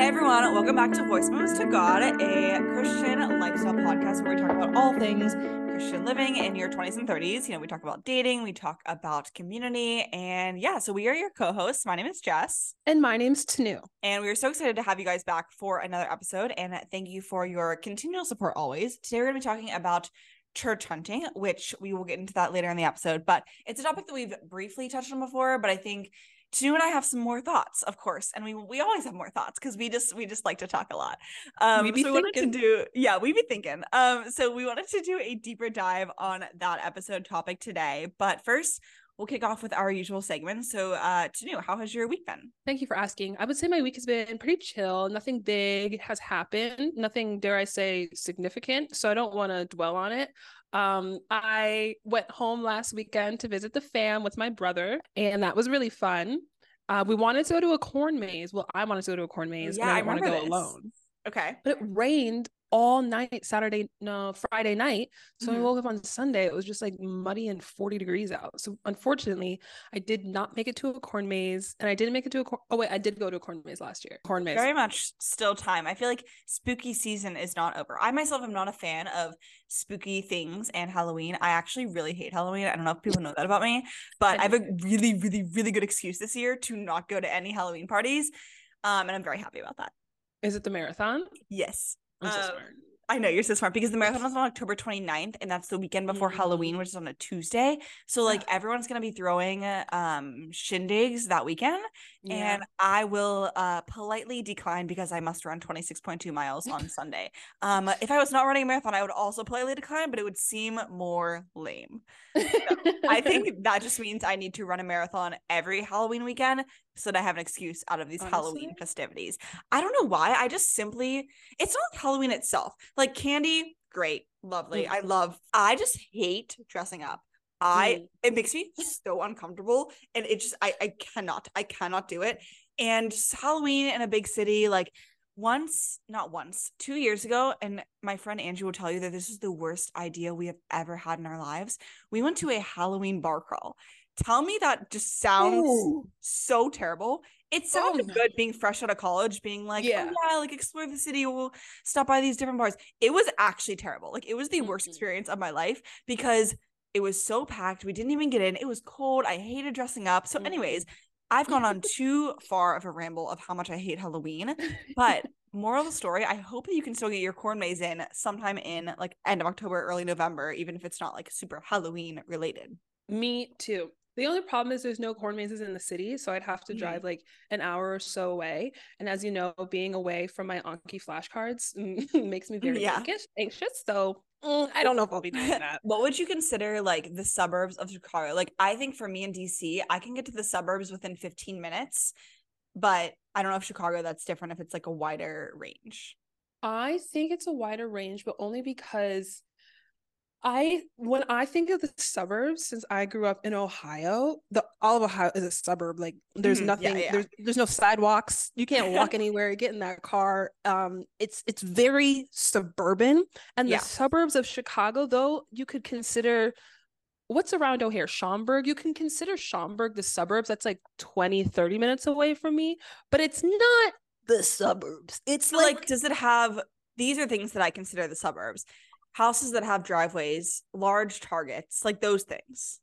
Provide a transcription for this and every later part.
Hey everyone, welcome back to Voice Memos to God, a Christian lifestyle podcast where we talk about all things Christian living in your 20s and 30s. You know, we talk about dating, we talk about community, and yeah, so we are your co hosts. My name is Jess. And my name's Tinu. And we are so excited to have you guys back for another episode. And thank you for your continual support always. Today, we're going to be talking about church hunting, which we will get into that later in the episode. But it's a topic that we've briefly touched on before, but I think Tinu and I have some more thoughts, of course, and we we always have more thoughts because we just we just like to talk a lot. Um, we be so we wanted to do yeah, we be thinking. Um, so we wanted to do a deeper dive on that episode topic today, but first we'll kick off with our usual segment. So, uh, Tinu, how has your week been? Thank you for asking. I would say my week has been pretty chill. Nothing big has happened. Nothing, dare I say, significant. So I don't want to dwell on it. Um, I went home last weekend to visit the fam with my brother, and that was really fun. Uh, we wanted to go to a corn maze. Well, I wanted to go to a corn maze, yeah, and I didn't want to go this. alone. Okay. But it rained all night Saturday, no, Friday night. So mm-hmm. I woke up on Sunday. It was just like muddy and 40 degrees out. So unfortunately, I did not make it to a corn maze. And I didn't make it to a corn. Oh, wait, I did go to a corn maze last year. Corn maze. Very much still time. I feel like spooky season is not over. I myself am not a fan of spooky things and Halloween. I actually really hate Halloween. I don't know if people know that about me, but I have a really, really, really good excuse this year to not go to any Halloween parties. Um, and I'm very happy about that. Is it the marathon? Yes. I'm so um, smart. I know you're so smart because the marathon is on October 29th and that's the weekend before mm-hmm. Halloween, which is on a Tuesday. So like everyone's gonna be throwing um shindigs that weekend. Yeah. And I will uh politely decline because I must run 26.2 miles on Sunday. Um if I was not running a marathon, I would also politely decline, but it would seem more lame. So I think that just means I need to run a marathon every Halloween weekend so that I have an excuse out of these Honestly? Halloween festivities. I don't know why. I just simply, it's not Halloween itself. Like candy, great, lovely. Mm. I love, I just hate dressing up. I mm. it makes me so uncomfortable and it just I I cannot I cannot do it and Halloween in a big city like once not once 2 years ago and my friend Andrew will tell you that this is the worst idea we have ever had in our lives we went to a Halloween bar crawl tell me that just sounds Ooh. so terrible. It sounded oh, good being fresh out of college, being like, yeah. Oh, yeah, like explore the city, we'll stop by these different bars. It was actually terrible. Like it was the mm-hmm. worst experience of my life because it was so packed. We didn't even get in. It was cold. I hated dressing up. So, anyways, mm-hmm. I've gone on too far of a ramble of how much I hate Halloween. But moral of the story, I hope that you can still get your corn maze in sometime in like end of October, early November, even if it's not like super Halloween related. Me too. The only problem is there's no corn mazes in the city, so I'd have to drive mm-hmm. like an hour or so away. And as you know, being away from my Anki flashcards makes me very yeah. anxious. Anxious, so mm, I don't know if I'll be doing that. what would you consider like the suburbs of Chicago? Like I think for me in DC, I can get to the suburbs within 15 minutes, but I don't know if Chicago that's different if it's like a wider range. I think it's a wider range, but only because I when I think of the suburbs, since I grew up in Ohio, the all of Ohio is a suburb. Like there's mm-hmm. nothing, yeah, yeah. there's there's no sidewalks. You can't walk anywhere. Get in that car. Um, it's it's very suburban. And yeah. the suburbs of Chicago, though, you could consider what's around O'Hare, Schaumburg. You can consider Schaumburg the suburbs. That's like 20, 30 minutes away from me, but it's not the suburbs. It's like, like does it have these are things that I consider the suburbs houses that have driveways, large targets, like those things.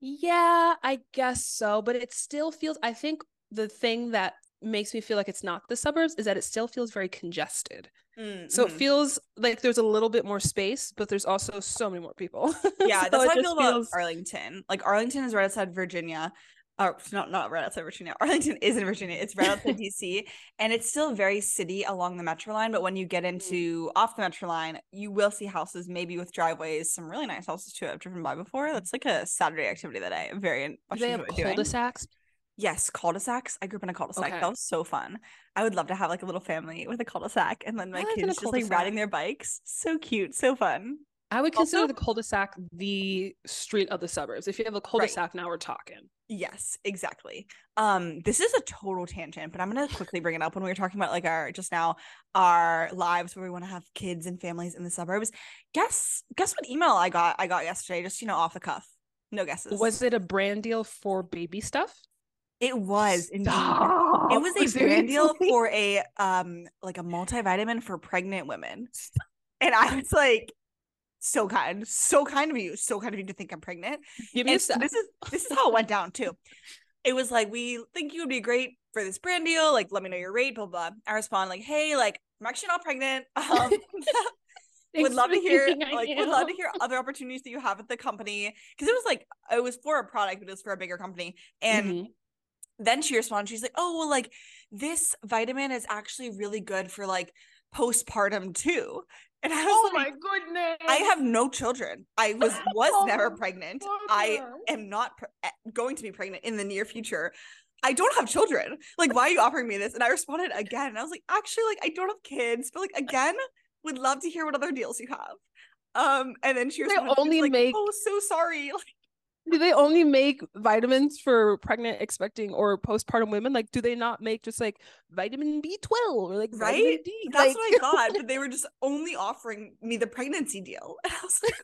Yeah, I guess so, but it still feels I think the thing that makes me feel like it's not the suburbs is that it still feels very congested. Mm-hmm. So it mm-hmm. feels like there's a little bit more space, but there's also so many more people. Yeah, so that's how I feel about Arlington. Like Arlington is right outside Virginia or not not right outside Virginia. Arlington is in Virginia. It's right outside DC, and it's still very city along the Metro line. But when you get mm. into off the Metro line, you will see houses maybe with driveways. Some really nice houses too. I've driven by before. That's like a Saturday activity that I very much. Do they have cul-de-sacs? Yes, cul-de-sacs. I grew up in a cul-de-sac. Okay. That was so fun. I would love to have like a little family with a cul-de-sac, and then my kids just like riding their bikes. So cute, so fun. I would consider also, the cul-de-sac the street of the suburbs. If you have a cul-de-sac, right. now we're talking. Yes, exactly. Um, this is a total tangent, but I'm gonna quickly bring it up when we were talking about like our just now our lives where we want to have kids and families in the suburbs. Guess guess what email I got I got yesterday, just you know, off the cuff. No guesses. Was it a brand deal for baby stuff? It was indeed. Stop. It was a Seriously? brand deal for a um like a multivitamin for pregnant women. And I was like, so kind, so kind of you, so kind of you to think I'm pregnant. Give me and a this is this is how it went down too. It was like, we think you would be great for this brand deal. Like, let me know your rate, blah blah. I respond like, hey, like I'm actually not pregnant. Um, would love to hear like would love to hear other opportunities that you have at the company because it was like it was for a product but it was for a bigger company and mm-hmm. then she responds she's like oh well like this vitamin is actually really good for like postpartum too and I was oh like, my goodness. I have no children. I was was oh never pregnant. I am not pre- eh, going to be pregnant in the near future. I don't have children. Like, why are you offering me this? And I responded again. And I was like, actually, like, I don't have kids, but like again, would love to hear what other deals you have. Um, and then she was like, only like, make oh so sorry. Like, do they only make vitamins for pregnant, expecting, or postpartum women? Like, do they not make just like vitamin B twelve or like right? D? That's like... what I thought, but they were just only offering me the pregnancy deal. And I was like,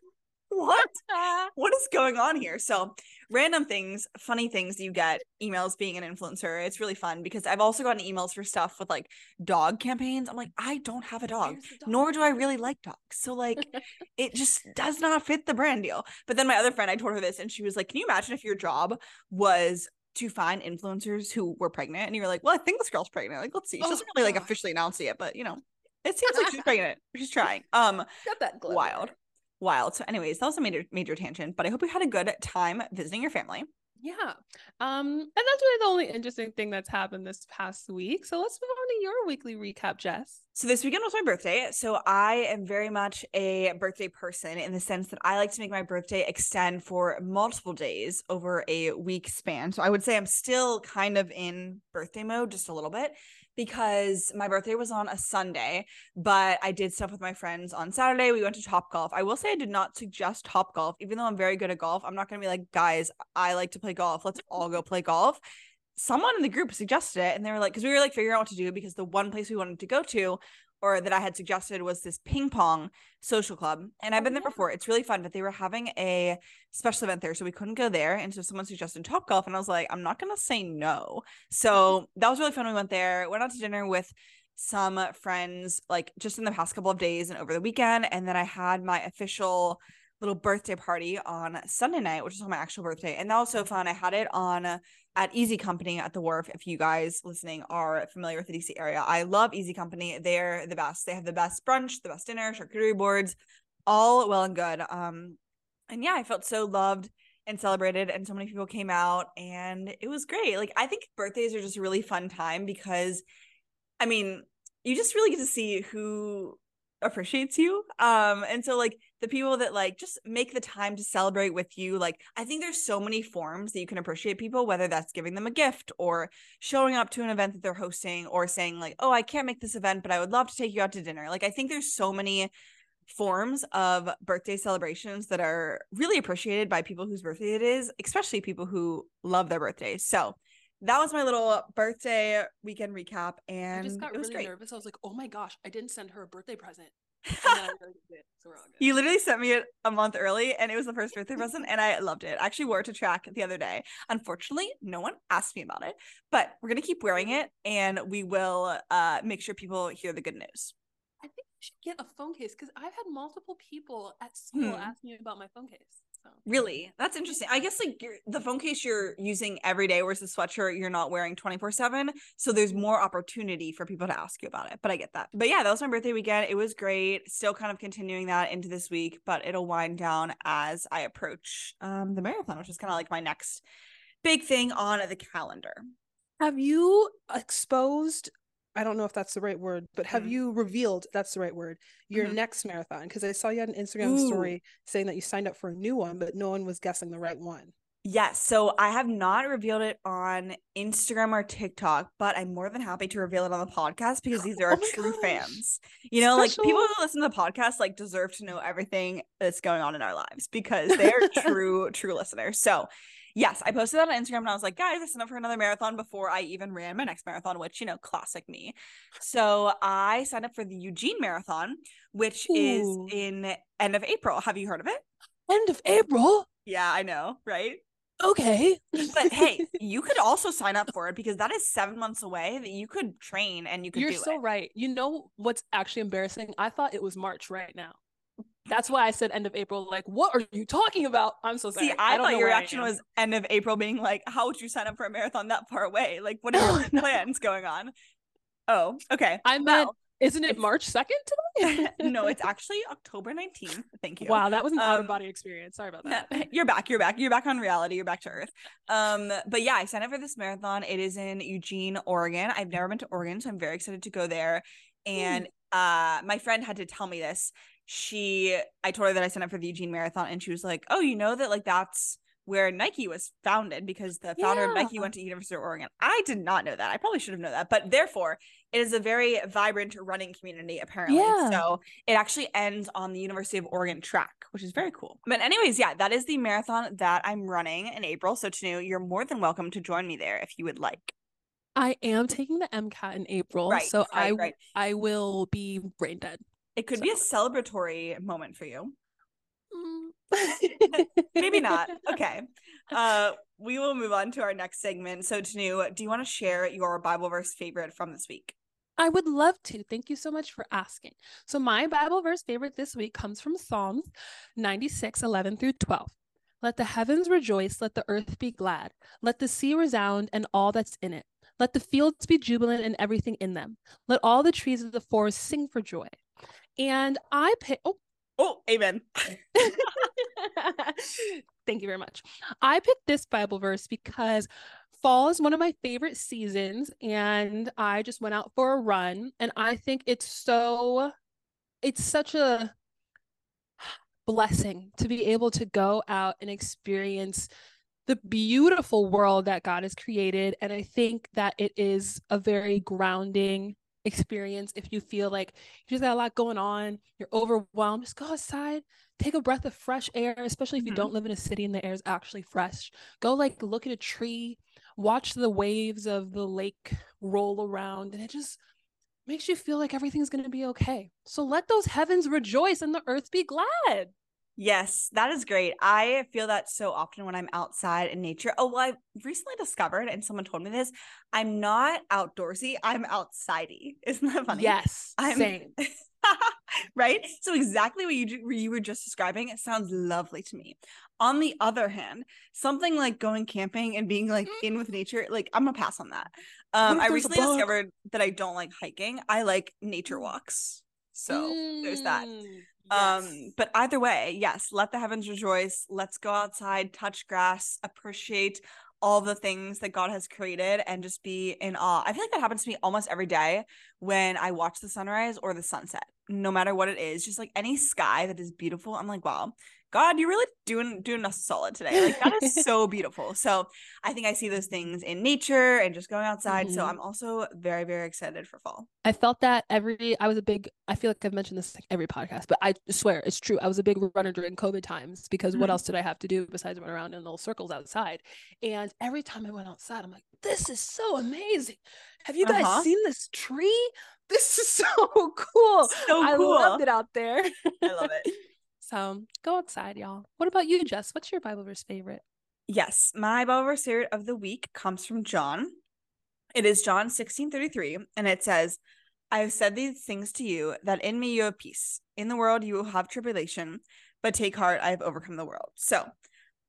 what? what is going on here? So random things, funny things you get emails being an influencer. It's really fun because I've also gotten emails for stuff with like dog campaigns. I'm like, I don't have a dog, dog? nor do I really like dogs. So like it just does not fit the brand deal. But then my other friend, I told her this and she was like, Can you imagine if your job was to find influencers who were pregnant? And you're like, Well, I think this girl's pregnant. Like, let's see. She oh, doesn't really like officially announce it yet, but you know, it seems like she's pregnant. She's trying. Um Got that wild wild. So, anyways, that was a major major tangent, but I hope you had a good time visiting your family. Yeah. Um, and that's really the only interesting thing that's happened this past week. So let's move on to your weekly recap, Jess. So this weekend was my birthday. So I am very much a birthday person in the sense that I like to make my birthday extend for multiple days over a week span. So I would say I'm still kind of in birthday mode just a little bit because my birthday was on a Sunday, but I did stuff with my friends on Saturday. We went to Top Golf. I will say I did not suggest Top Golf, even though I'm very good at golf. I'm not going to be like, guys, I like to play golf. Let's all go play golf. Someone in the group suggested it, and they were like, because we were like figuring out what to do because the one place we wanted to go to or that I had suggested was this ping pong social club. And I've been there oh. before. It's really fun, but they were having a special event there. So we couldn't go there. And so someone suggested Top Golf. And I was like, I'm not going to say no. So that was really fun. We went there, went out to dinner with some friends, like just in the past couple of days and over the weekend. And then I had my official little birthday party on Sunday night, which is on my actual birthday. And that was so fun. I had it on at Easy Company at the Wharf. If you guys listening are familiar with the DC area, I love Easy Company. They're the best. They have the best brunch, the best dinner, charcuterie boards, all well and good. Um, and yeah, I felt so loved and celebrated, and so many people came out, and it was great. Like I think birthdays are just a really fun time because, I mean, you just really get to see who appreciates you um and so like the people that like just make the time to celebrate with you like i think there's so many forms that you can appreciate people whether that's giving them a gift or showing up to an event that they're hosting or saying like oh i can't make this event but i would love to take you out to dinner like i think there's so many forms of birthday celebrations that are really appreciated by people whose birthday it is especially people who love their birthdays so that was my little birthday weekend recap, and I just got really great. nervous. I was like, "Oh my gosh, I didn't send her a birthday present." so you literally sent me it a month early, and it was the first birthday present, and I loved it. I actually wore it to track the other day. Unfortunately, no one asked me about it, but we're gonna keep wearing it, and we will uh, make sure people hear the good news. I think I should get a phone case because I've had multiple people at school hmm. ask me about my phone case. So. Really? That's interesting. I guess like the phone case you're using every day, whereas the sweatshirt you're not wearing 24 7. So there's more opportunity for people to ask you about it. But I get that. But yeah, that was my birthday weekend. It was great. Still kind of continuing that into this week, but it'll wind down as I approach um, the marathon, which is kind of like my next big thing on the calendar. Have you exposed I don't know if that's the right word, but have mm. you revealed that's the right word your mm-hmm. next marathon? Because I saw you had an Instagram Ooh. story saying that you signed up for a new one, but no one was guessing the right one. Yes. So I have not revealed it on Instagram or TikTok, but I'm more than happy to reveal it on the podcast because these are oh our true gosh. fans. You know, Special. like people who listen to the podcast like deserve to know everything that's going on in our lives because they're true, true listeners. So yes, I posted that on Instagram and I was like, guys, I signed up for another marathon before I even ran my next marathon, which, you know, classic me. So I signed up for the Eugene Marathon, which Ooh. is in end of April. Have you heard of it? End of April? Yeah, I know, right? okay. but hey, you could also sign up for it because that is seven months away that you could train and you could You're so it. right. You know what's actually embarrassing? I thought it was March right now. That's why I said end of April. Like, what are you talking about? I'm so sorry. See, I, I thought your reaction was end of April, being like, "How would you sign up for a marathon that far away? Like, what are your plans going on?" Oh, okay. I meant well, isn't it March 2nd today? no, it's actually October 19th. Thank you. Wow, that was an um, out of body experience. Sorry about that. You're back. You're back. You're back on reality. You're back to earth. Um, but yeah, I signed up for this marathon. It is in Eugene, Oregon. I've never been to Oregon, so I'm very excited to go there. And uh my friend had to tell me this. She I told her that I signed up for the Eugene Marathon and she was like, Oh, you know that like that's where Nike was founded because the founder yeah. of Nike went to University of Oregon. I did not know that. I probably should have known that. But therefore, it is a very vibrant running community apparently. Yeah. So it actually ends on the University of Oregon track, which is very cool. But anyways, yeah, that is the marathon that I'm running in April. So Tinu, you're more than welcome to join me there if you would like. I am taking the MCAT in April, right, so right, I right. I will be brain dead. It could so. be a celebratory moment for you. Maybe not. Okay. Uh, we will move on to our next segment. So, Tinu, do you want to share your Bible verse favorite from this week? I would love to. Thank you so much for asking. So, my Bible verse favorite this week comes from Psalms 96 11 through 12. Let the heavens rejoice, let the earth be glad, let the sea resound and all that's in it. Let the fields be jubilant and everything in them. Let all the trees of the forest sing for joy. And I pick, oh, Oh, amen. Thank you very much. I picked this Bible verse because fall is one of my favorite seasons and I just went out for a run and I think it's so it's such a blessing to be able to go out and experience the beautiful world that God has created and I think that it is a very grounding experience if you feel like you just got a lot going on, you're overwhelmed, just go outside, take a breath of fresh air, especially if you mm-hmm. don't live in a city and the air is actually fresh. Go like look at a tree, watch the waves of the lake roll around, and it just makes you feel like everything's going to be okay. So let those heavens rejoice and the earth be glad. Yes, that is great. I feel that so often when I'm outside in nature. Oh, well, I've recently discovered, and someone told me this, I'm not outdoorsy, I'm outsidey. Isn't that funny? Yes. I'm same. right? So exactly what you you were just describing, it sounds lovely to me. On the other hand, something like going camping and being like in with nature, like I'm gonna pass on that. Um, I recently discovered that I don't like hiking. I like nature walks. So mm. there's that. Yes. Um, but either way, yes, let the heavens rejoice. Let's go outside, touch grass, appreciate all the things that God has created and just be in awe. I feel like that happens to me almost every day when I watch the sunrise or the sunset, no matter what it is. Just like any sky that is beautiful, I'm like, wow, God, you're really doing doing us solid today. Like that is so beautiful. So I think I see those things in nature and just going outside. Mm-hmm. So I'm also very, very excited for fall. I felt that every I was a big I feel like I've mentioned this like every podcast, but I swear it's true. I was a big runner during COVID times because mm-hmm. what else did I have to do besides run around in little circles outside? And every time I went outside, I'm like, this is so amazing. Have you guys uh-huh. seen this tree? This is so cool. So cool. I loved it out there. I love it. So go outside, y'all. What about you, Jess? What's your Bible verse favorite? Yes, my Bible verse favorite of the week comes from John. It is John 16 33, and it says, I have said these things to you that in me you have peace. In the world you will have tribulation, but take heart, I have overcome the world. So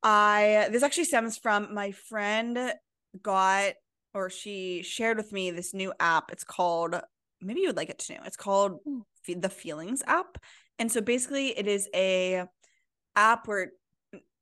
I this actually stems from my friend got or she shared with me this new app. It's called maybe you would like it to know. It's called hmm. the Feelings app. And so basically it is a app where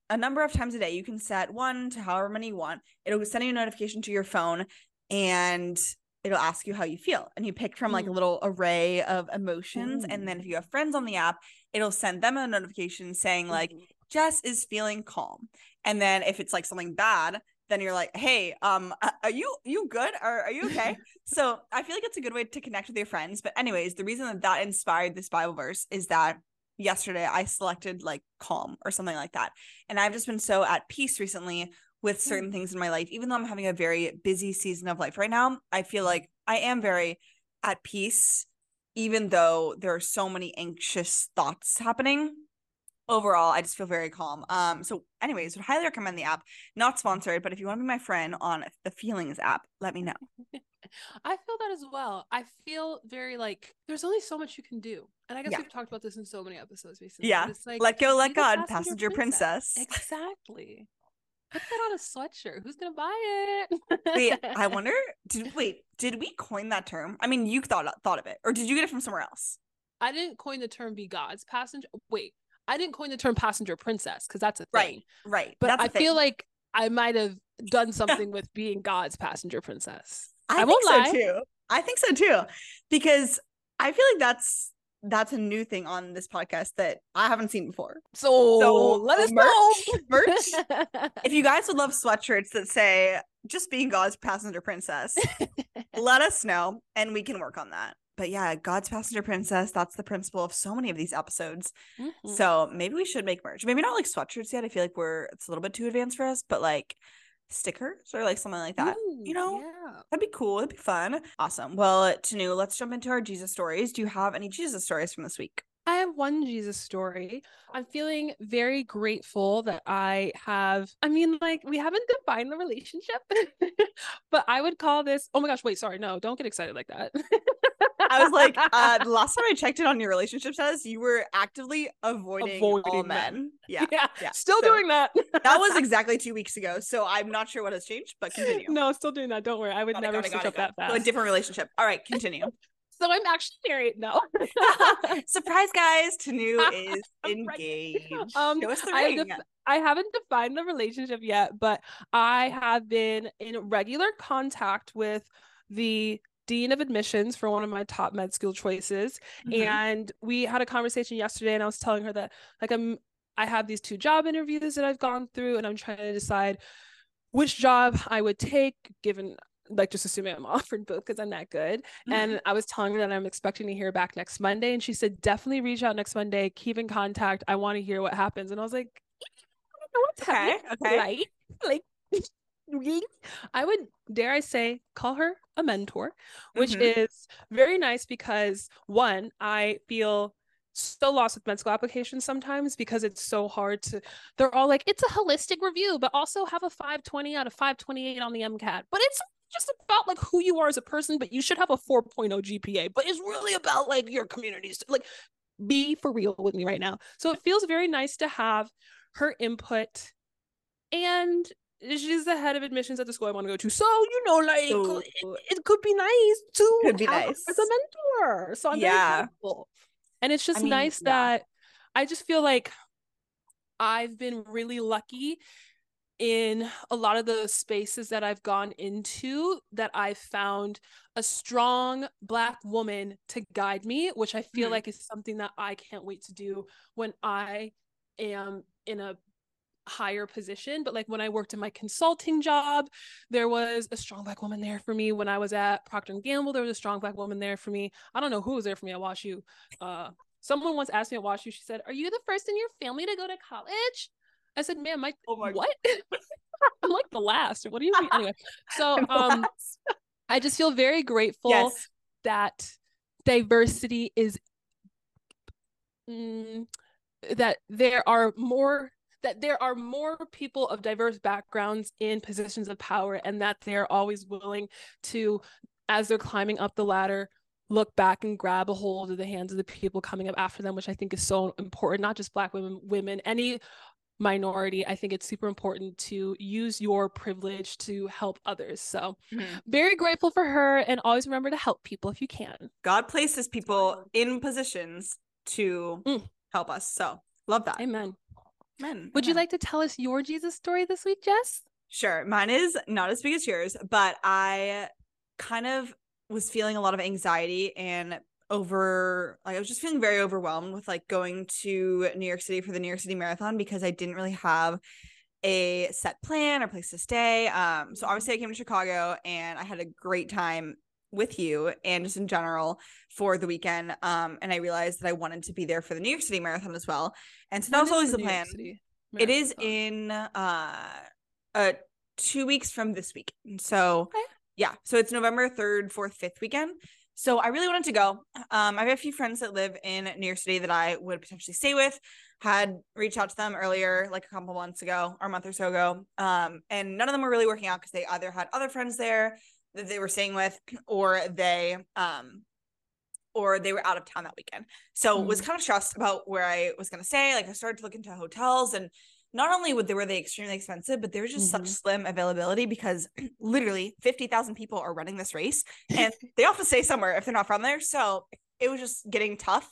a number of times a day you can set one to however many you want. It'll send you a notification to your phone and it'll ask you how you feel. And you pick from like a mm. little array of emotions. And then if you have friends on the app, it'll send them a notification saying like mm-hmm. Jess is feeling calm. And then if it's like something bad, then you're like, hey, um, are you you good? Are are you okay? so I feel like it's a good way to connect with your friends. But anyways, the reason that that inspired this Bible verse is that yesterday I selected like calm or something like that, and I've just been so at peace recently with certain mm. things in my life. Even though I'm having a very busy season of life right now, I feel like I am very at peace, even though there are so many anxious thoughts happening overall i just feel very calm. Um so anyways would highly recommend the app. Not sponsored but if you want to be my friend on the feelings app let me know. I feel that as well. I feel very like there's only so much you can do and i guess yeah. we've talked about this in so many episodes recently yeah. it's like let go let god passenger, passenger princess. princess. Exactly. Put that on a sweatshirt. Who's gonna buy it? Wait i wonder did wait did we coin that term? I mean you thought thought of it or did you get it from somewhere else? I didn't coin the term be God's passenger. Wait, I didn't coin the term passenger princess because that's a thing. Right, right. But I feel like I might have done something with being God's passenger princess. I, I won't lie. So too. I think so too, because I feel like that's that's a new thing on this podcast that I haven't seen before. So, so let us merch, know. merch. if you guys would love sweatshirts that say "Just being God's passenger princess," let us know, and we can work on that but yeah, God's passenger princess. That's the principle of so many of these episodes. Mm-hmm. So maybe we should make merch. Maybe not like sweatshirts yet. I feel like we're it's a little bit too advanced for us, but like stickers or like something like that. Ooh, you know, yeah. that'd be cool. It'd be fun. Awesome. Well, Tinu, let's jump into our Jesus stories. Do you have any Jesus stories from this week? I have one Jesus story. I'm feeling very grateful that I have. I mean, like, we haven't defined the relationship, but I would call this. Oh my gosh, wait, sorry. No, don't get excited like that. I was like, uh, last time I checked in on your relationship status, you were actively avoiding, avoiding all men. men. Yeah. Yeah. yeah. Still so, doing that. that was exactly two weeks ago. So I'm not sure what has changed, but continue. No, still doing that. Don't worry. I would got never it, switch up that fast. So a different relationship. All right, continue. So I'm actually married. No. Surprise, guys. Tinu is engaged. Um, Show us the ring. I, def- I haven't defined the relationship yet, but I have been in regular contact with the dean of admissions for one of my top med school choices. Mm-hmm. and we had a conversation yesterday and i was telling her that like i'm i have these two job interviews that i've gone through and i'm trying to decide which job i would take given like just assuming i'm offered both because i'm that good. Mm-hmm. and i was telling her that i'm expecting to hear back next monday and she said definitely reach out next monday. Keep in contact. I want to hear what happens. And i was like what's okay, okay. right? Like I would dare I say call her a mentor, which mm-hmm. is very nice because one, I feel so lost with med school applications sometimes because it's so hard to they're all like it's a holistic review but also have a 520 out of 528 on the MCAT but it's just about like who you are as a person but you should have a 4.0 GPA but it's really about like your communities like be for real with me right now so it feels very nice to have her input and she's the head of admissions at the school I want to go to. So, you know, like it, it, could be nice to could be nice. as a mentor. So I'm yeah. And it's just I mean, nice yeah. that I just feel like I've been really lucky in a lot of the spaces that I've gone into that I've found a strong black woman to guide me, which I feel mm-hmm. like is something that I can't wait to do when I am in a higher position but like when i worked in my consulting job there was a strong black woman there for me. When i was at procter and gamble there was a strong black woman there for me. I don't know who was there for me at washu. Uh someone once asked me at washu she said are you the first in your family to go to college? I said ma'am my, oh my what? I'm like the last. What do you mean? Anyway so um i just feel very grateful yes. that diversity is mm, that there are more that there are more people of diverse backgrounds in positions of power and that they're always willing to as they're climbing up the ladder look back and grab a hold of the hands of the people coming up after them which i think is so important not just black women women any minority. I think it's super important to use your privilege to help others. So mm-hmm. very grateful for her and always remember to help people if you can. God places people in positions to mm. help us. So love that. Amen Men. Would you like to tell us your Jesus story this week, Jess? Sure. Mine is not as big as yours, but I kind of was feeling a lot of anxiety and over like I was just feeling very overwhelmed with like going to New York City for the New York City Marathon because I didn't really have a set plan or place to stay. Um so obviously I came to Chicago and I had a great time with you and just in general for the weekend. Um, and I realized that I wanted to be there for the New York City Marathon as well. And so that was always the, the plan. It is in uh uh two weeks from this week. So okay. yeah, so it's November third, fourth, fifth weekend. So I really wanted to go. Um, I have a few friends that live in New York City that I would potentially stay with. Had reached out to them earlier, like a couple months ago or a month or so ago. Um, and none of them were really working out because they either had other friends there that they were staying with, or they um or they were out of town that weekend. So mm-hmm. was kind of stressed about where I was gonna stay. Like I started to look into hotels and not only were they, were they extremely expensive, but there was just mm-hmm. such slim availability because literally 50,000 people are running this race and they often stay somewhere if they're not from there. So it was just getting tough.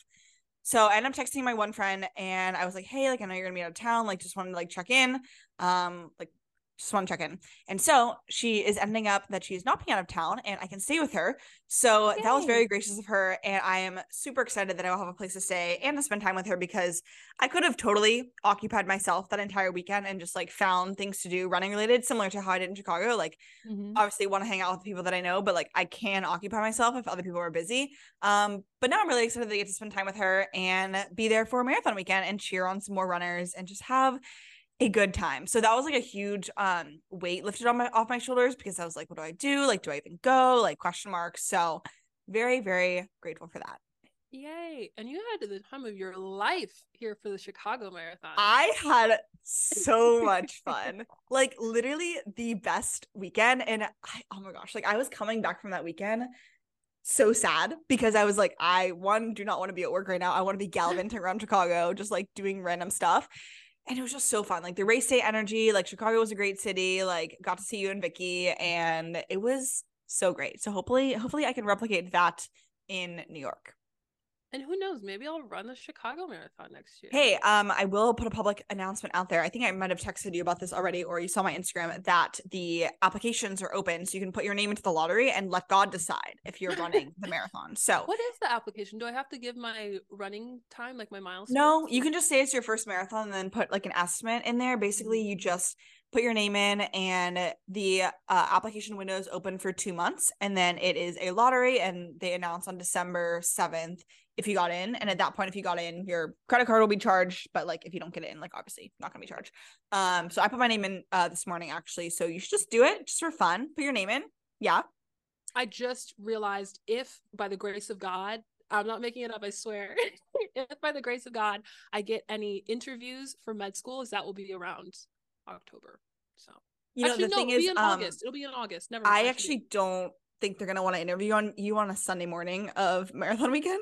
So I ended up texting my one friend and I was like, hey, like I know you're gonna be out of town, like just wanted to like check in. Um, like just want to check in. And so she is ending up that she's not being out of town and I can stay with her. So Yay. that was very gracious of her. And I am super excited that I will have a place to stay and to spend time with her because I could have totally occupied myself that entire weekend and just like found things to do running related, similar to how I did in Chicago. Like, mm-hmm. obviously, want to hang out with people that I know, but like I can occupy myself if other people are busy. Um, but now I'm really excited to get to spend time with her and be there for a marathon weekend and cheer on some more runners and just have a good time. So that was like a huge um weight lifted on my off my shoulders because I was like, what do I do? Like, do I even go? Like question marks. So very, very grateful for that. Yay. And you had the time of your life here for the Chicago Marathon. I had so much fun. like literally the best weekend. And I oh my gosh, like I was coming back from that weekend so sad because I was like, I one do not want to be at work right now. I want to be gallivanting around Chicago, just like doing random stuff and it was just so fun. Like the race day energy, like Chicago was a great city. Like got to see you and Vicky, and it was so great. So hopefully, hopefully I can replicate that in New York. And who knows, maybe I'll run the Chicago Marathon next year. Hey, um, I will put a public announcement out there. I think I might have texted you about this already, or you saw my Instagram that the applications are open, so you can put your name into the lottery and let God decide if you're running the marathon. So, what is the application? Do I have to give my running time, like my miles? No, you can just say it's your first marathon and then put like an estimate in there. Basically, you just put your name in and the uh, application window is open for two months and then it is a lottery and they announce on december 7th if you got in. And at that point, if you got in, your credit card will be charged. But like if you don't get in, like obviously not gonna be charged. Um, so I put my name in uh this morning actually. So you should just do it just for fun. Put your name in. Yeah. I just realized if by the grace of God, I'm not making it up, I swear. if by the grace of God I get any interviews for med schools, that will be around October. So you know actually, the no, thing is be in um, August. It'll be in August. Never I actually don't think they're gonna want to interview on you on a Sunday morning of marathon weekend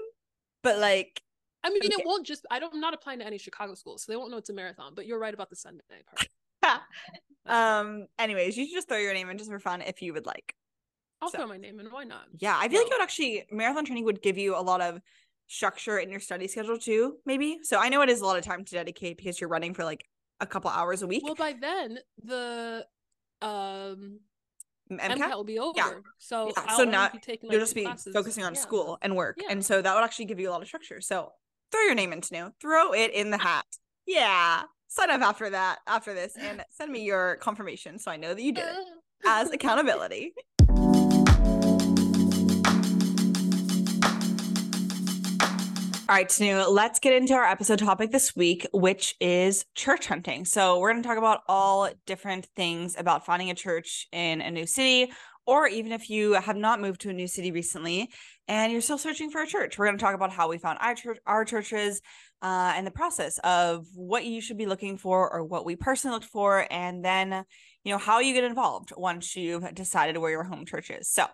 but like I mean, it won't just. I don't. I'm not applying to any Chicago schools, so they won't know it's a marathon. But you're right about the Sunday part. um. Anyways, you should just throw your name in just for fun if you would like. I'll so, throw my name in. Why not? Yeah, I feel no. like it would actually marathon training would give you a lot of structure in your study schedule too. Maybe. So I know it is a lot of time to dedicate because you're running for like a couple hours a week. Well, by then the um MCAT? MCAT will be over. Yeah. So yeah. so now taking, like, you'll just be classes. focusing on yeah. school and work, yeah. and so that would actually give you a lot of structure. So throw your name into new, throw it in the hat. Yeah, sign up after that, after this, and send me your confirmation so I know that you did it as accountability. All right, Tinu, let's get into our episode topic this week, which is church hunting. So, we're going to talk about all different things about finding a church in a new city, or even if you have not moved to a new city recently and you're still searching for a church. We're going to talk about how we found our, church, our churches uh, and the process of what you should be looking for or what we personally looked for, and then, you know, how you get involved once you've decided where your home church is. So,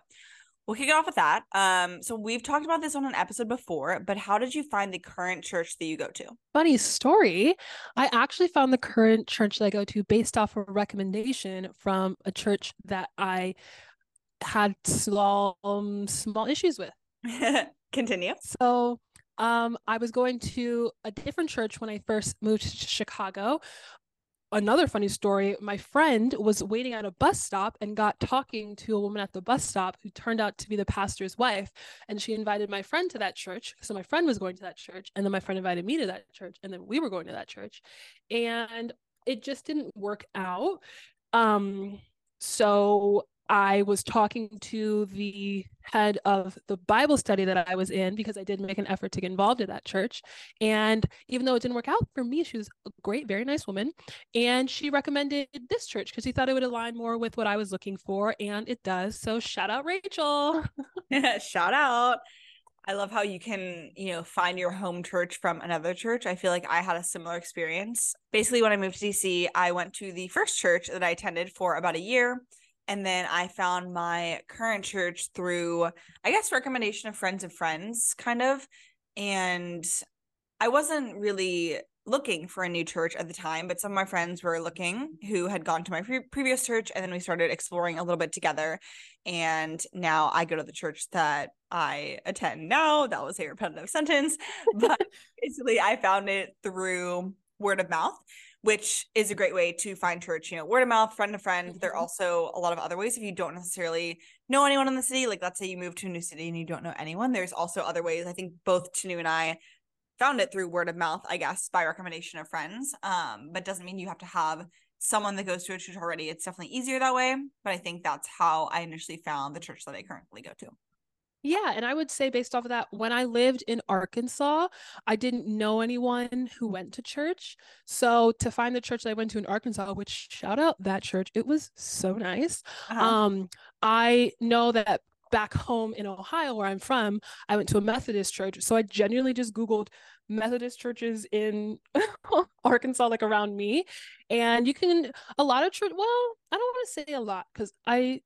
we'll kick it off with that. Um, so we've talked about this on an episode before, but how did you find the current church that you go to? Funny story. I actually found the current church that I go to based off of a recommendation from a church that I had small um, small issues with. Continue. So um, I was going to a different church when I first moved to Chicago another funny story. My friend was waiting at a bus stop and got talking to a woman at the bus stop who turned out to be the pastor's wife. And she invited my friend to that church. So my friend was going to that church and then my friend invited me to that church and then we were going to that church. And it just didn't work out. Um so I was talking to the head of the Bible study that I was in because I did make an effort to get involved in that church. And even though it didn't work out for me, she was a great, very nice woman. And she recommended this church because she thought it would align more with what I was looking for. And it does. So shout out Rachel. Shout out. I love how you can, you know, find your home church from another church. I feel like I had a similar experience. Basically, when I moved to DC, I went to the first church that I attended for about a year. And then I found my current church through, I guess, recommendation of friends of friends, kind of. And I wasn't really looking for a new church at the time, but some of my friends were looking who had gone to my pre- previous church. And then we started exploring a little bit together. And now I go to the church that I attend now. That was a repetitive sentence. But basically, I found it through word of mouth which is a great way to find church, you know, word of mouth, friend to friend. Mm-hmm. There are mm-hmm. also a lot of other ways if you don't necessarily know anyone in the city. Like, let's say you move to a new city and you don't know anyone. There's also other ways. I think both Tinu and I found it through word of mouth, I guess, by recommendation of friends. Um, but doesn't mean you have to have someone that goes to a church already. It's definitely easier that way. But I think that's how I initially found the church that I currently go to. Yeah, and I would say based off of that, when I lived in Arkansas, I didn't know anyone who went to church. So to find the church that I went to in Arkansas, which shout out that church, it was so nice. Uh-huh. Um, I know that back home in Ohio, where I'm from, I went to a Methodist church. So I genuinely just Googled Methodist churches in Arkansas, like around me. And you can, a lot of church, well, I don't want to say a lot because I,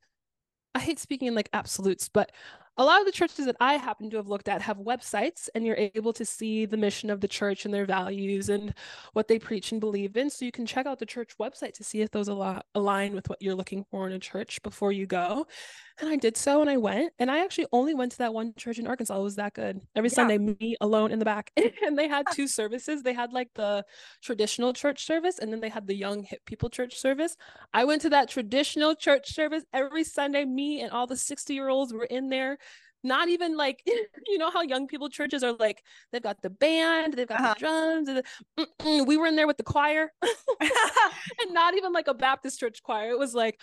I hate speaking in like absolutes, but a lot of the churches that I happen to have looked at have websites, and you're able to see the mission of the church and their values and what they preach and believe in. So you can check out the church website to see if those align with what you're looking for in a church before you go. And I did so, and I went, and I actually only went to that one church in Arkansas. It was that good. Every yeah. Sunday, me alone in the back, and they had two services. They had like the traditional church service, and then they had the young hip people church service. I went to that traditional church service every Sunday. Me and all the 60 year olds were in there not even like you know how young people churches are like they've got the band they've got uh-huh. the drums the, we were in there with the choir and not even like a baptist church choir it was like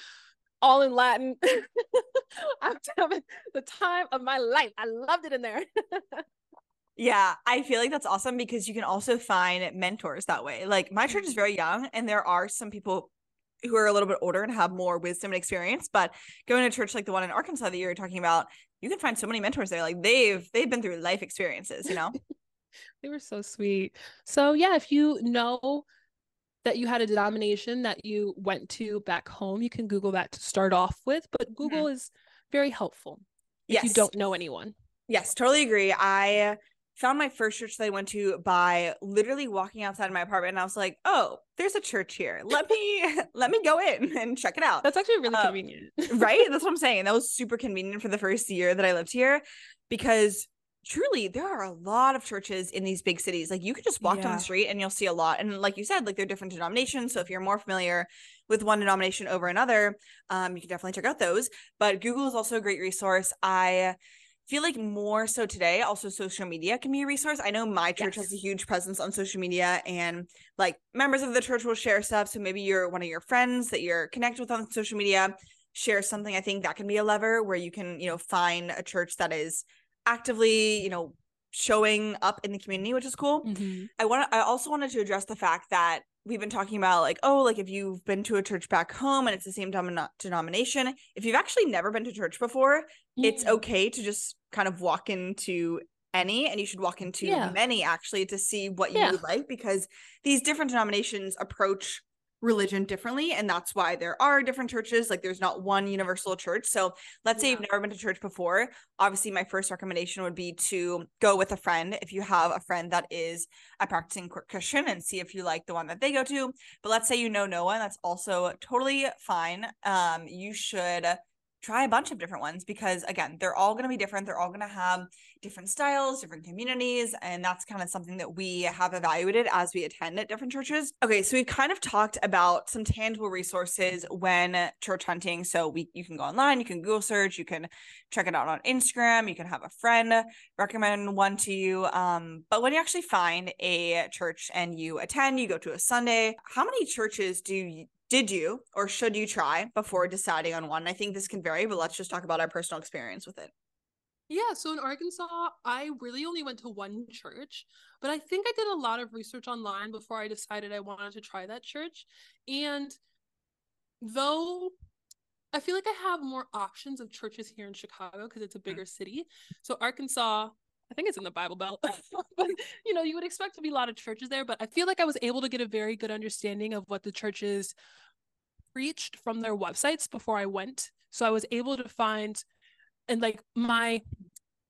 all in latin i'm having the time of my life i loved it in there yeah, I feel like that's awesome because you can also find mentors that way. Like my church is very young and there are some people who are a little bit older and have more wisdom and experience. But going to church like the one in Arkansas that you're talking about, you can find so many mentors there. Like they've they've been through life experiences, you know. they were so sweet. So yeah, if you know that you had a denomination that you went to back home, you can Google that to start off with. But Google mm-hmm. is very helpful if yes. you don't know anyone. Yes, totally agree. I found my first church that I went to by literally walking outside of my apartment and I was like, "Oh, there's a church here. Let me let me go in and check it out." That's actually really um, convenient. right? That's what I'm saying. That was super convenient for the first year that I lived here because truly there are a lot of churches in these big cities. Like you could just walk yeah. down the street and you'll see a lot. And like you said, like they're different denominations, so if you're more familiar with one denomination over another, um you can definitely check out those. But Google is also a great resource. I feel like more so today also social media can be a resource i know my church yes. has a huge presence on social media and like members of the church will share stuff so maybe you're one of your friends that you're connected with on social media share something i think that can be a lever where you can you know find a church that is actively you know showing up in the community which is cool mm-hmm. i want i also wanted to address the fact that we've been talking about like oh like if you've been to a church back home and it's the same denomination if you've actually never been to church before it's okay to just kind of walk into any and you should walk into yeah. many actually to see what you yeah. would like because these different denominations approach religion differently and that's why there are different churches like there's not one universal church. So let's yeah. say you've never been to church before obviously my first recommendation would be to go with a friend if you have a friend that is a practicing christian and see if you like the one that they go to. But let's say you know no one that's also totally fine. Um you should try a bunch of different ones because again they're all going to be different. They're all going to have different styles different communities and that's kind of something that we have evaluated as we attend at different churches. Okay so we've kind of talked about some tangible resources when church hunting. So we you can go online you can google search you can check it out on instagram you can have a friend recommend one to you. Um, but when you actually find a church and you attend you go to a sunday how many churches do you did you or should you try before deciding on one? I think this can vary, but let's just talk about our personal experience with it. Yeah, so in Arkansas, I really only went to one church, but I think I did a lot of research online before I decided I wanted to try that church. And though I feel like I have more options of churches here in Chicago because it's a mm. bigger city. So Arkansas, I think it's in the Bible Belt, but you know, you would expect to be a lot of churches there. But I feel like I was able to get a very good understanding of what the churches preached from their websites before I went. So I was able to find, and like my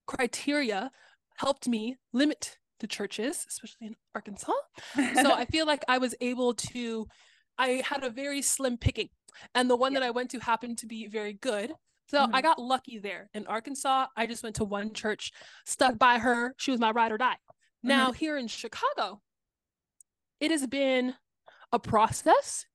criteria helped me limit the churches, especially in Arkansas. so I feel like I was able to, I had a very slim picking. And the one yeah. that I went to happened to be very good. So mm-hmm. I got lucky there. In Arkansas, I just went to one church, stuck by her. She was my ride or die. Mm-hmm. Now, here in Chicago, it has been a process.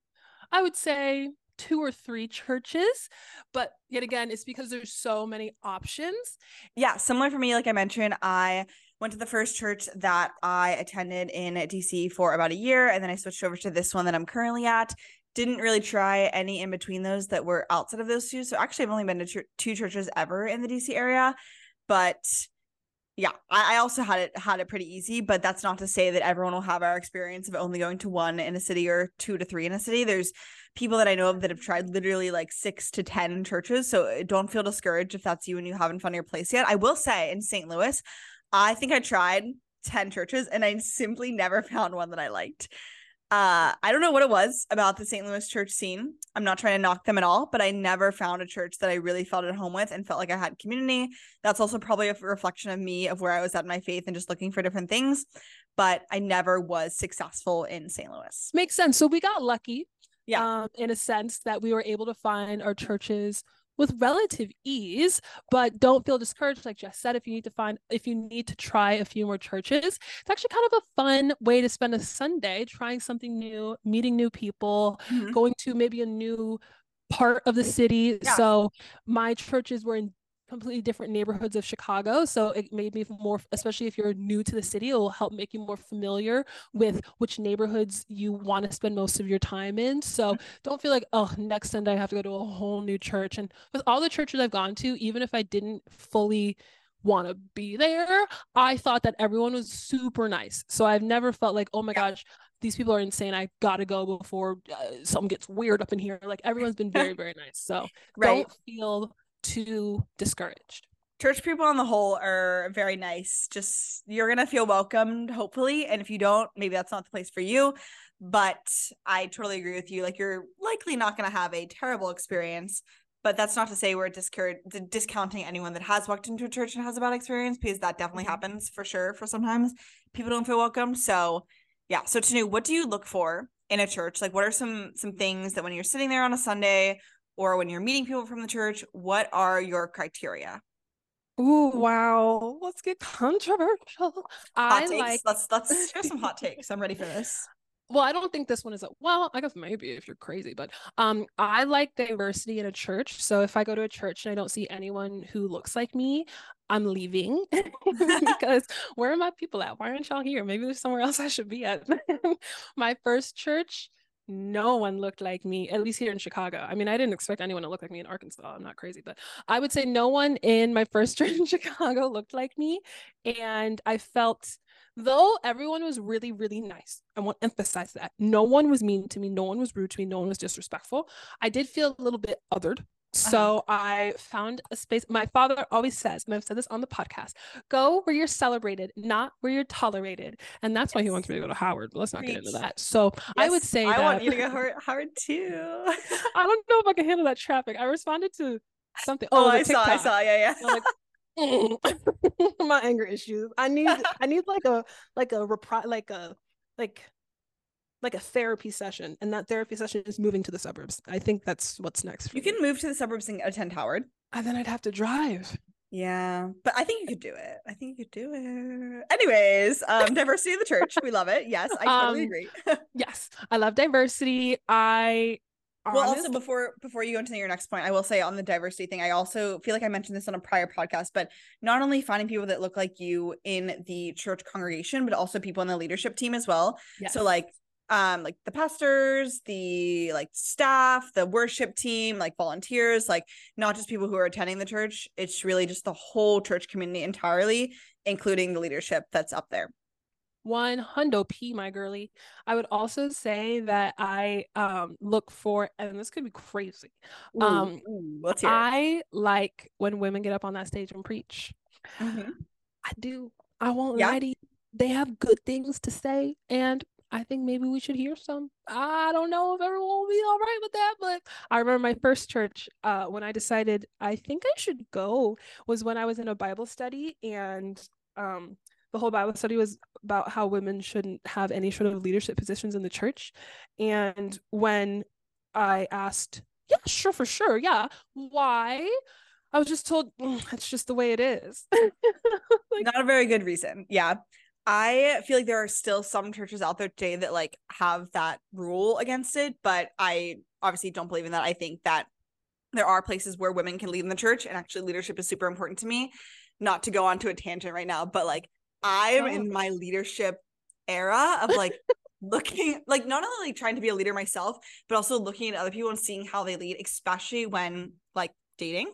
I would say two or three churches but yet again it's because there's so many options yeah similar for me like i mentioned i went to the first church that i attended in dc for about a year and then i switched over to this one that i'm currently at didn't really try any in between those that were outside of those two. So actually, I've only been to two churches ever in the DC area, but yeah, I, I, also had it had it pretty easy. But that's not to say that everyone will have our experience of only going to one in a city or two to three in a city. There's people that I know of that have tried literally like six to ten churches. So uh, don't feel discouraged if that's you and you haven't found your place yet. I will say in St. Louis, I think I tried 10 churches and I simply never found one that I liked. Uh, I don't know what it was about the St. Louis church scene. I'm not trying to knock them at all, but I never found a church that I really felt at home with and felt like I had community. That's also probably a reflection of me of where I was at in my faith and just looking for different things. But I never was successful in St. Louis. Makes sense. So we got lucky, yeah, um, in a sense that we were able to find our churches with relative ease but don't feel discouraged like jess said if you need to find if you need to try a few more churches it's actually kind of a fun way to spend a sunday trying something new meeting new people mm-hmm. going to maybe a new part of the city yeah. so my churches were in completely different neighborhoods of Chicago. So it made me more, especially if you're new to the city, it will help make you more familiar with which neighborhoods you want to spend most of your time in. So mm-hmm. don't feel like, oh, next Sunday I have to go to a whole new church. And with all the churches I've gone to, even if I didn't fully want to be there, I thought that everyone was super nice. So I've never felt like, oh my gosh, these people are insane. I gotta go before uh, something gets weird up in here. Like everyone's been very, very nice. So right. don't feel too discouraged. Church people on the whole are very nice. Just you're gonna feel welcomed, hopefully. And if you don't, maybe that's not the place for you. But I totally agree with you. Like you're likely not gonna have a terrible experience. But that's not to say we're discour- discounting anyone that has walked into a church and has a bad experience because that definitely mm-hmm. happens for sure. For sometimes people don't feel welcome. So yeah. So Tinu, what do you look for in a church? Like what are some some things that when you're sitting there on a Sunday or when you're meeting people from the church, what are your criteria? Ooh, wow. Let's get controversial. Hot I takes. like let's let's share some hot takes. I'm ready for this. Well, I don't think this one is a well, I guess maybe if you're crazy, but um I like diversity in a church. So if I go to a church and I don't see anyone who looks like me, I'm leaving because where are my people at? Why aren't y'all here? Maybe there's somewhere else I should be at. my first church no one looked like me, at least here in Chicago. I mean, I didn't expect anyone to look like me in Arkansas. I'm not crazy, but I would say no one in my first church in Chicago looked like me. And I felt, though everyone was really, really nice, I want to emphasize that. No one was mean to me. No one was rude to me. No one was disrespectful. I did feel a little bit othered. So uh-huh. I found a space. My father always says, and I've said this on the podcast go where you're celebrated, not where you're tolerated. And that's yes. why he wants me to go to Howard. But let's not Preach. get into that. So yes, I would say I that, want you to go Howard, Howard too. I don't know if I can handle that traffic. I responded to something. Oh, oh I saw, I saw. Yeah, yeah. Like, my anger issues. I need I need like a like a repri- like a like like a therapy session and that therapy session is moving to the suburbs. I think that's what's next you can move to the suburbs and attend howard. And then i'd have to drive. Yeah but i think you could do it. I think you could do it. Anyways um diversity of the church. We love it. Yes i totally um, agree. yes i love diversity. I well also before before you go into your next point i will say on the diversity thing i also feel like i mentioned this on a prior podcast but not only finding people that look like you in the church congregation but also people in the leadership team as well. Yes. so like um like the pastors the like staff the worship team like volunteers like not just people who are attending the church. It's really just the whole church community entirely including the leadership that's up there. One hundo p my girly. I would also say that i um look for and this could be crazy ooh, um ooh, let's hear i like when women get up on that stage and preach. Mm-hmm. i do. I won't yeah. lie to you. They have good things to say and I think maybe we should hear some. I don't know if everyone will be all right with that, but I remember my first church uh, when I decided I think I should go was when I was in a Bible study and um, the whole Bible study was about how women shouldn't have any sort of leadership positions in the church. And when I asked, yeah, sure, for sure, yeah, why? I was just told mm, just the way it is. like, Not a very good reason. Yeah. I feel like there are still some churches out there today that like have that rule against it, but I obviously don't believe in that. I think that there are places where women can lead in the church and actually leadership is super important to me. Not to go on to a tangent right now, but like I'm oh. in my leadership era of like looking like not only like trying to be a leader myself, but also looking at other people and seeing how they lead, especially when like dating.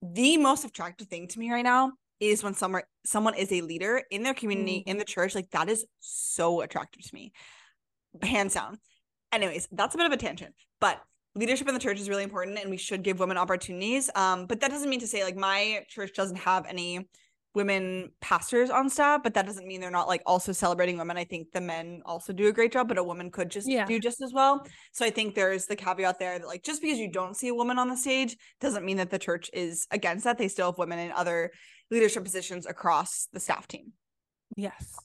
The most attractive thing to me right now is when someone someone is a leader in their community, mm. in the church. Like that is so attractive to me. Hands down. Anyways, that's a bit of a tangent, but leadership in the church is really important and we should give women opportunities. Um, but that doesn't mean to say like my church doesn't have any women pastors on staff, but that doesn't mean they're not like also celebrating women. I think the men also do a great job, but a woman could just yeah. do just as well. So I think there's the caveat there that like just because you don't see a woman on the stage doesn't mean that the church is against that. They still have women in other leadership positions across the staff team. Yes.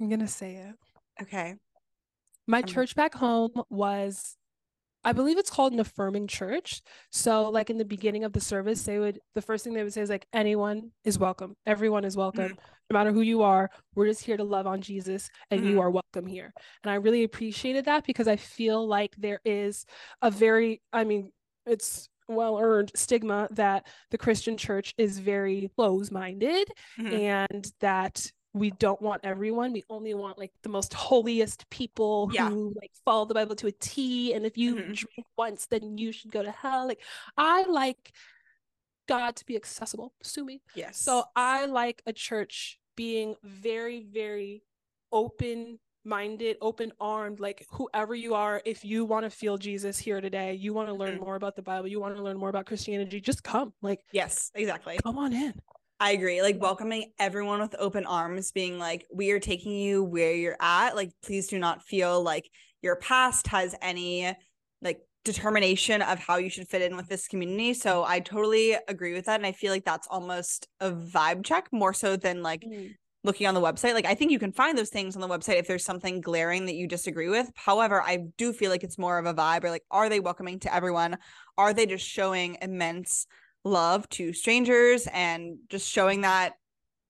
I'm gonna say it. Okay. My um, church back home was I believe it's called an affirming church. So, like in the beginning of the service, they would the first thing they would say is like, anyone is welcome, everyone is welcome, mm-hmm. no matter who you are. We're just here to love on Jesus, and mm-hmm. you are welcome here. And I really appreciated that because I feel like there is a very, I mean, it's well earned stigma that the Christian church is very close minded mm-hmm. and that we don't want everyone. We only want like the most holiest people yeah. who like follow the Bible to a T. And if you mm-hmm. drink once, then you should go to hell. Like I like God to be accessible. Sue me. Yes. So I like a church being very, very open minded, open armed, like whoever you are, if you want to feel Jesus here today, you want to learn mm-hmm. more about the Bible, you want to learn more about Christianity, just come. Like, yes, exactly. Come on in. I agree. Like welcoming everyone with open arms, being like, we are taking you where you're at. Like, please do not feel like your past has any like determination of how you should fit in with this community. So I totally agree with that. And I feel like that's almost a vibe check more so than like mm. Looking on the website. Like I think you can find those things on the website if there's something glaring that you disagree with. However, I do feel like it's more of a vibe or like, are they welcoming to everyone? Are they just showing immense love to strangers and just showing that,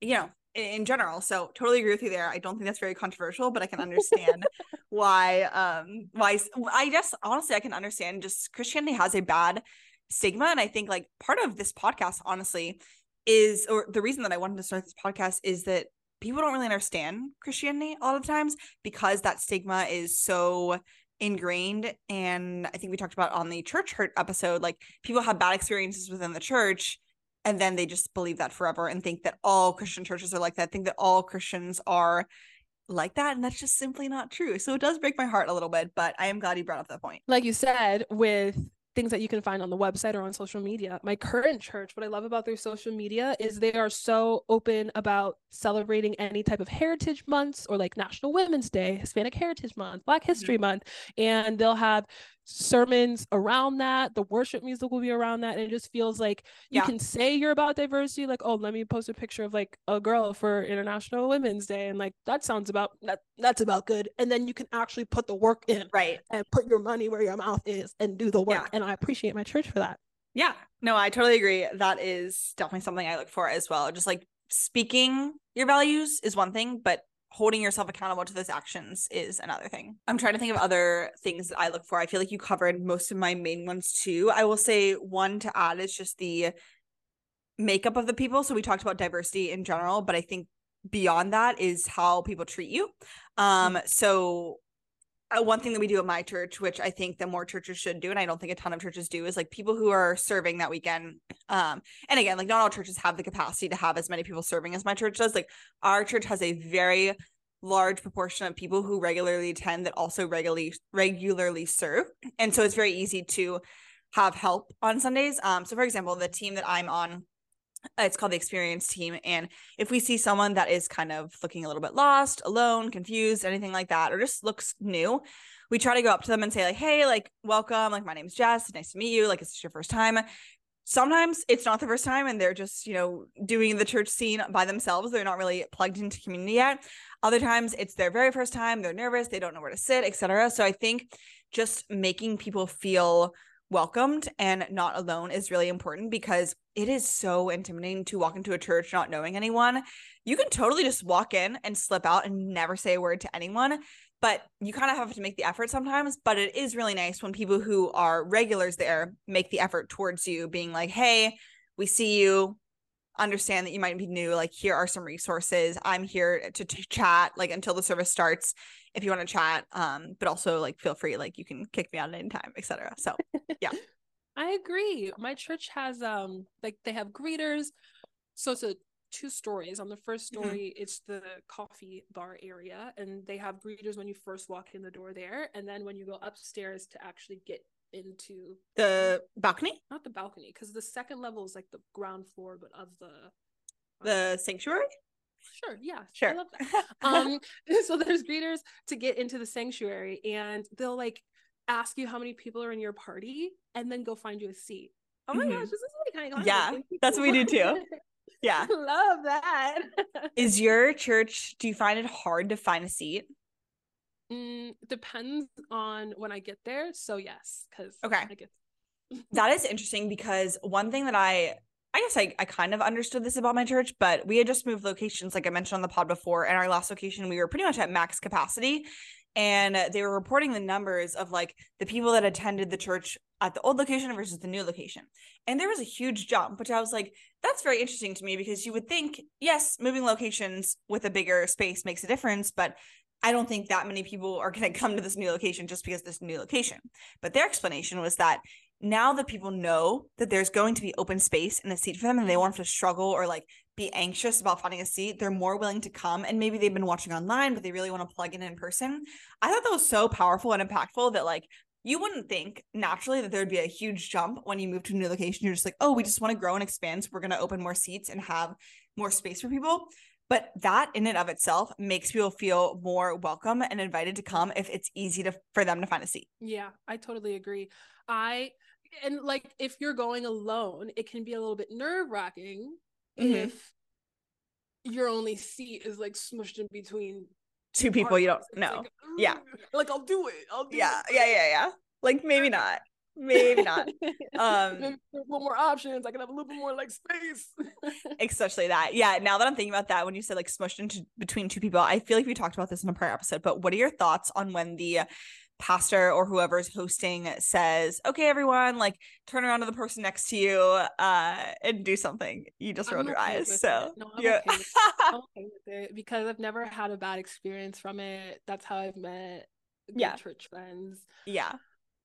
you know, in, in general. So totally agree with you there. I don't think that's very controversial, but I can understand why um why I guess honestly I can understand just Christianity has a bad stigma. And I think like part of this podcast, honestly, is or the reason that I wanted to start this podcast is that people don't really understand Christianity a lot of times because that stigma is so ingrained. And i think we talked about on the church hurt episode like people have bad experiences within the church and then they just believe that forever and think that all christian churches are like that think that all christians are like that. And that's just simply not true. So it does break my heart a little bit but i am glad you brought up that point. Like you said with things that you can find on the website or on social media. My current church, what I love about their social media is they are so open about celebrating any type of heritage months or like National Women's Day, Hispanic Heritage Month, Black History mm-hmm. Month, and they'll have sermons around that the worship music will be around that and it just feels like you yeah. can say you're about diversity like oh let me post a picture of like a girl for international women's day and like that sounds about that that's about good and then you can actually put the work in right. and put your money where your mouth is and do the work yeah. and i appreciate my church for that. Yeah. No i totally agree. That is definitely something i look for as well. Just like speaking your values is one thing but holding yourself accountable to those actions is another thing. I'm trying to think of other things that I look for. I feel like you covered most of my main ones too. I will say one to add is just the makeup of the people. So we talked about diversity in general, but I think beyond that is how people treat you. Um mm-hmm. so uh, one thing that we do at my church, which I think that more churches should do, and I don't think a ton of churches do, is like people who are serving that weekend Um, and again, like not all churches have the capacity to have as many people serving as my church does. Like our church has a very large proportion of people who regularly attend that also regularly regularly serve. And so it's very easy to have help on Sundays. Um, so for example, the team that I'm on, Uh, it's called the experience team. And if we see someone that is kind of looking a little bit lost, alone, confused, anything like that, or just looks new, we try to go up to them and say, like, hey, like, welcome, like my name's Jess. Nice to meet you. Like, it's your first time sometimes it's not the first time and they're just you know doing the church scene by themselves they're not really plugged into community yet other times it's their very first time they're nervous they don't know where to sit etc so i think just making people feel welcomed and not alone is really important because it is so intimidating to walk into a church not knowing anyone. You can totally just walk in and slip out and never say a word to anyone but you kind of have to make the effort sometimes. But it is really nice when people who are regulars there make the effort towards you being like hey we see you understand that you might be new like here are some resources i'm here to, to chat like until the service starts if you want to chat um but also like feel free like you can kick me out at any time etc so yeah i agree my church has um like they have greeters so it's a two stories. On the first mm-hmm. story, mm-hmm. it's the coffee bar area, and they have greeters when you first walk in the door there, and then when you go upstairs to actually get into the balcony, not the balcony, because the second level is like the ground floor, but of the the sanctuary. Sure, yeah, sure. I love that. um, so there's greeters to get into the sanctuary, and they'll like ask you how many people are in your party, and then go find you a seat. Oh my mm-hmm. gosh, this is like kind of yeah, that's what we do too. Yeah. Love that. Is your church, do you find it hard to find a seat? Mm, depends on when I get there. So, yes, because okay. that is interesting because one thing that I, I guess I, I kind of understood this about my church, but we had just moved locations, like I mentioned on the pod before. And our last location, we were pretty much at max capacity and they were reporting the numbers of like the people that attended the church at the old location versus the new location. And there was a huge jump, which I was like, that's very interesting to me because you would think, yes, moving locations with a bigger space makes a difference, but I don't think that many people are going to come to this new location just because this new location. But their explanation was that now that people know that there's going to be open space and a seat for them and they won't have to struggle or like be anxious about finding a seat, they're more willing to come. And maybe they've been watching online, but they really want to plug in in person. I thought that was so powerful and impactful that like you wouldn't think naturally that there'd be a huge jump when you move to a new location. You're just like, oh, we just want to grow and expand. So we're going to open more seats and have more space for people. But that in and of itself makes people feel more welcome and invited to come if it's easy to for them to find a seat. Yeah, I totally agree. I and like if you're going alone, it can be a little bit nerve wracking mm-hmm. if your only seat is like smushed in between two people you don't know. Like, yeah. Like I'll do it. I'll do yeah, it. Yeah, yeah, yeah. Like maybe not. Maybe not. Um maybe one more options. I can have a little bit more like space. especially that. Yeah. Now that I'm thinking about that, when you said like smushed into between two people, I feel like we talked about this in a prior episode. But what are your thoughts on when the pastor or whoever's hosting says, "Okay, everyone, like turn around to the person next to you uh and do something." You just roll okay your eyes. So no, I'm, yeah. okay with I'm okay with it because I've never had a bad experience from it. That's how I've met yeah. church friends. Yeah.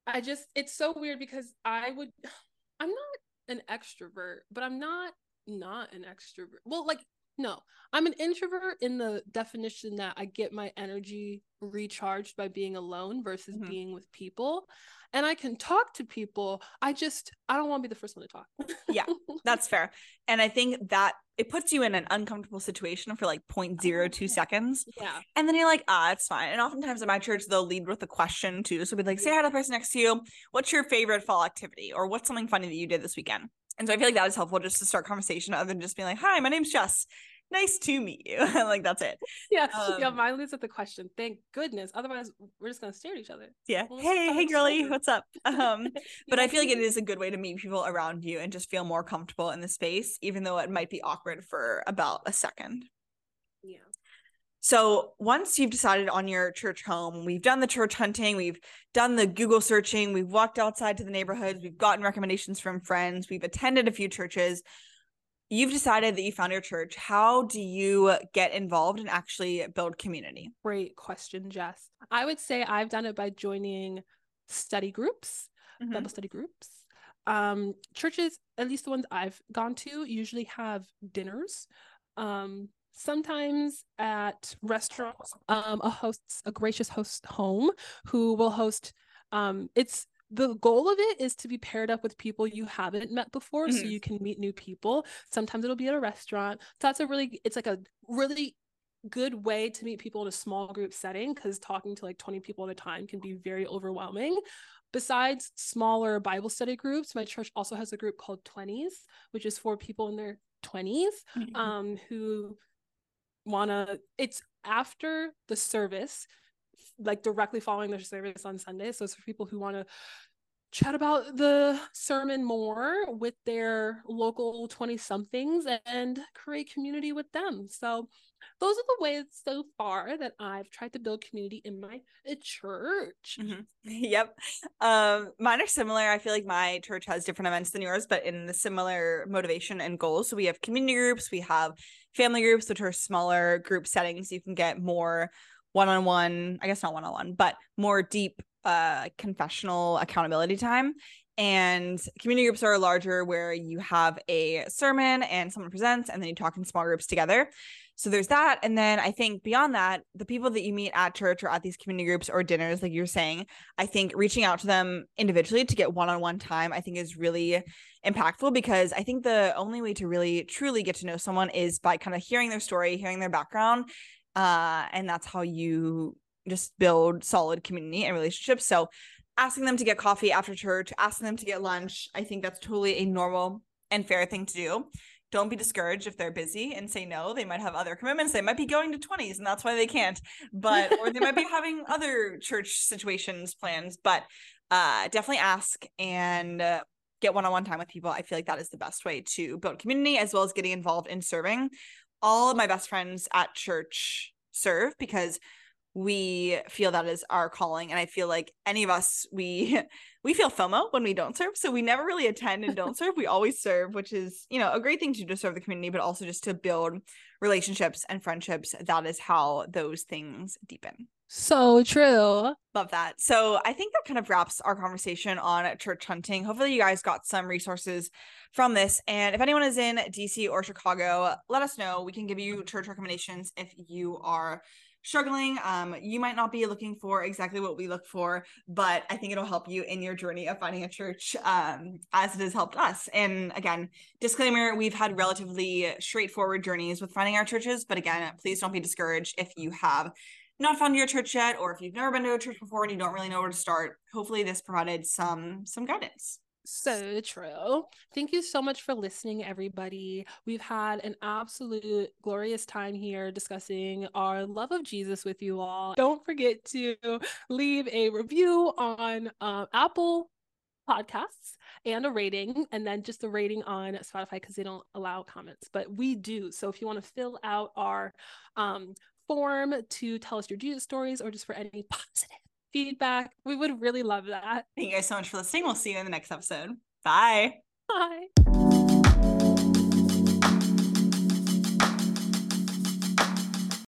I just it's so weird because I would I'm not an extrovert, but I'm not not an extrovert. Well, like no, I'm an introvert in the definition that I get my energy recharged by being alone versus mm-hmm. being with people. And I can talk to people. I just, I don't want to be the first one to talk. yeah, that's fair. And I think that it puts you in an uncomfortable situation for like 0.02 seconds. Yeah. And then you're like, ah, it's fine. And oftentimes in my church, they'll lead with a question too. So we'd like, say hi to the person next to you. What's your favorite fall activity? Or what's something funny that you did this weekend? And so I feel like that is helpful just to start conversation other than just being like, hi, my name's Jess. Nice to meet you. like that's it. Yeah. Um, yeah. Mine leads with the question. Thank goodness. Otherwise, we're just gonna stare at each other. Yeah. hey, hey girly, what's up? Um, but I feel like it is a good way to meet people around you and just feel more comfortable in the space, even though it might be awkward for about a second. Yeah. So once you've decided on your church home, we've done the church hunting, we've done the Google searching, we've walked outside to the neighborhoods, we've gotten recommendations from friends, we've attended a few churches. You've decided that you found your church. How do you get involved and actually build community? Great question, Jess. I would say I've done it by joining study groups, mm-hmm. Bible study groups. um churches at least the ones i've gone to usually have dinners um sometimes at restaurants um a host a gracious host home who will host um it's the goal of it is to be paired up with people you haven't met before mm-hmm. so you can meet new people sometimes it'll be at a restaurant so that's a really it's like a really good way to meet people in a small group setting because talking to like 20 people at a time can be very overwhelming besides smaller bible study groups my church also has a group called 20s which is for people in their 20s mm-hmm. um, who want to it's after the service like directly following their service on Sunday. So it's for people who want to chat about the sermon more with their local 20 somethings and create community with them. So those are the ways so far that I've tried to build community in my church. Mm-hmm. Yep. Um, mine are similar. I feel like my church has different events than yours, but in the similar motivation and goals. So we have community groups, we have family groups, which are smaller group settings. You can get more one-on-one i guess not one-on-one but more deep uh confessional accountability time. And community groups are larger where you have a sermon and someone presents and then you talk in small groups together. So there's that. And then i think beyond that the people that you meet at church or at these community groups or dinners like you're saying i think reaching out to them individually to get one-on-one time i think is really impactful because i think the only way to really truly get to know someone is by kind of hearing their story hearing their background uh, and that's how you just build solid community and relationships. So asking them to get coffee after church asking them to get lunch i think that's totally a normal and fair thing to do. Don't be discouraged if they're busy and say no. They might have other commitments. They might be going to 20s and that's why they can't but or they might be having other church situations plans but uh definitely ask and uh, get one-on-one time with people. I feel like that is the best way to build community as well as getting involved in serving all of my best friends at church serve because we feel that is our calling and i feel like any of us we we feel fomo when we don't serve so we never really attend and don't serve we always serve which is you know a great thing to do to serve the community but also just to build relationships and friendships that is how those things deepen so true. Love that. So I think that kind of wraps our conversation on church hunting. Hopefully, you guys got some resources from this. And if anyone is in DC or Chicago, let us know. We can give you church recommendations if you are struggling. Um, you might not be looking for exactly what we look for, but I think it'll help you in your journey of finding a church um, as it has helped us. And again, disclaimer we've had relatively straightforward journeys with finding our churches, but again, please don't be discouraged if you have not found your church yet or if you've never been to a church before and you don't really know where to start hopefully this provided some some guidance so true. Thank you so much for listening, everybody. We've had an absolute glorious time here discussing our love of Jesus with you all. Don't forget to leave a review on uh, Apple podcasts and a rating, and then just a rating on Spotify because they don't allow comments, but we do. So if you want to fill out our um, form to tell us your Jesus stories or just for any positive feedback. We would really love that. Thank you guys so much for listening. We'll see you in the next episode. Bye. Bye.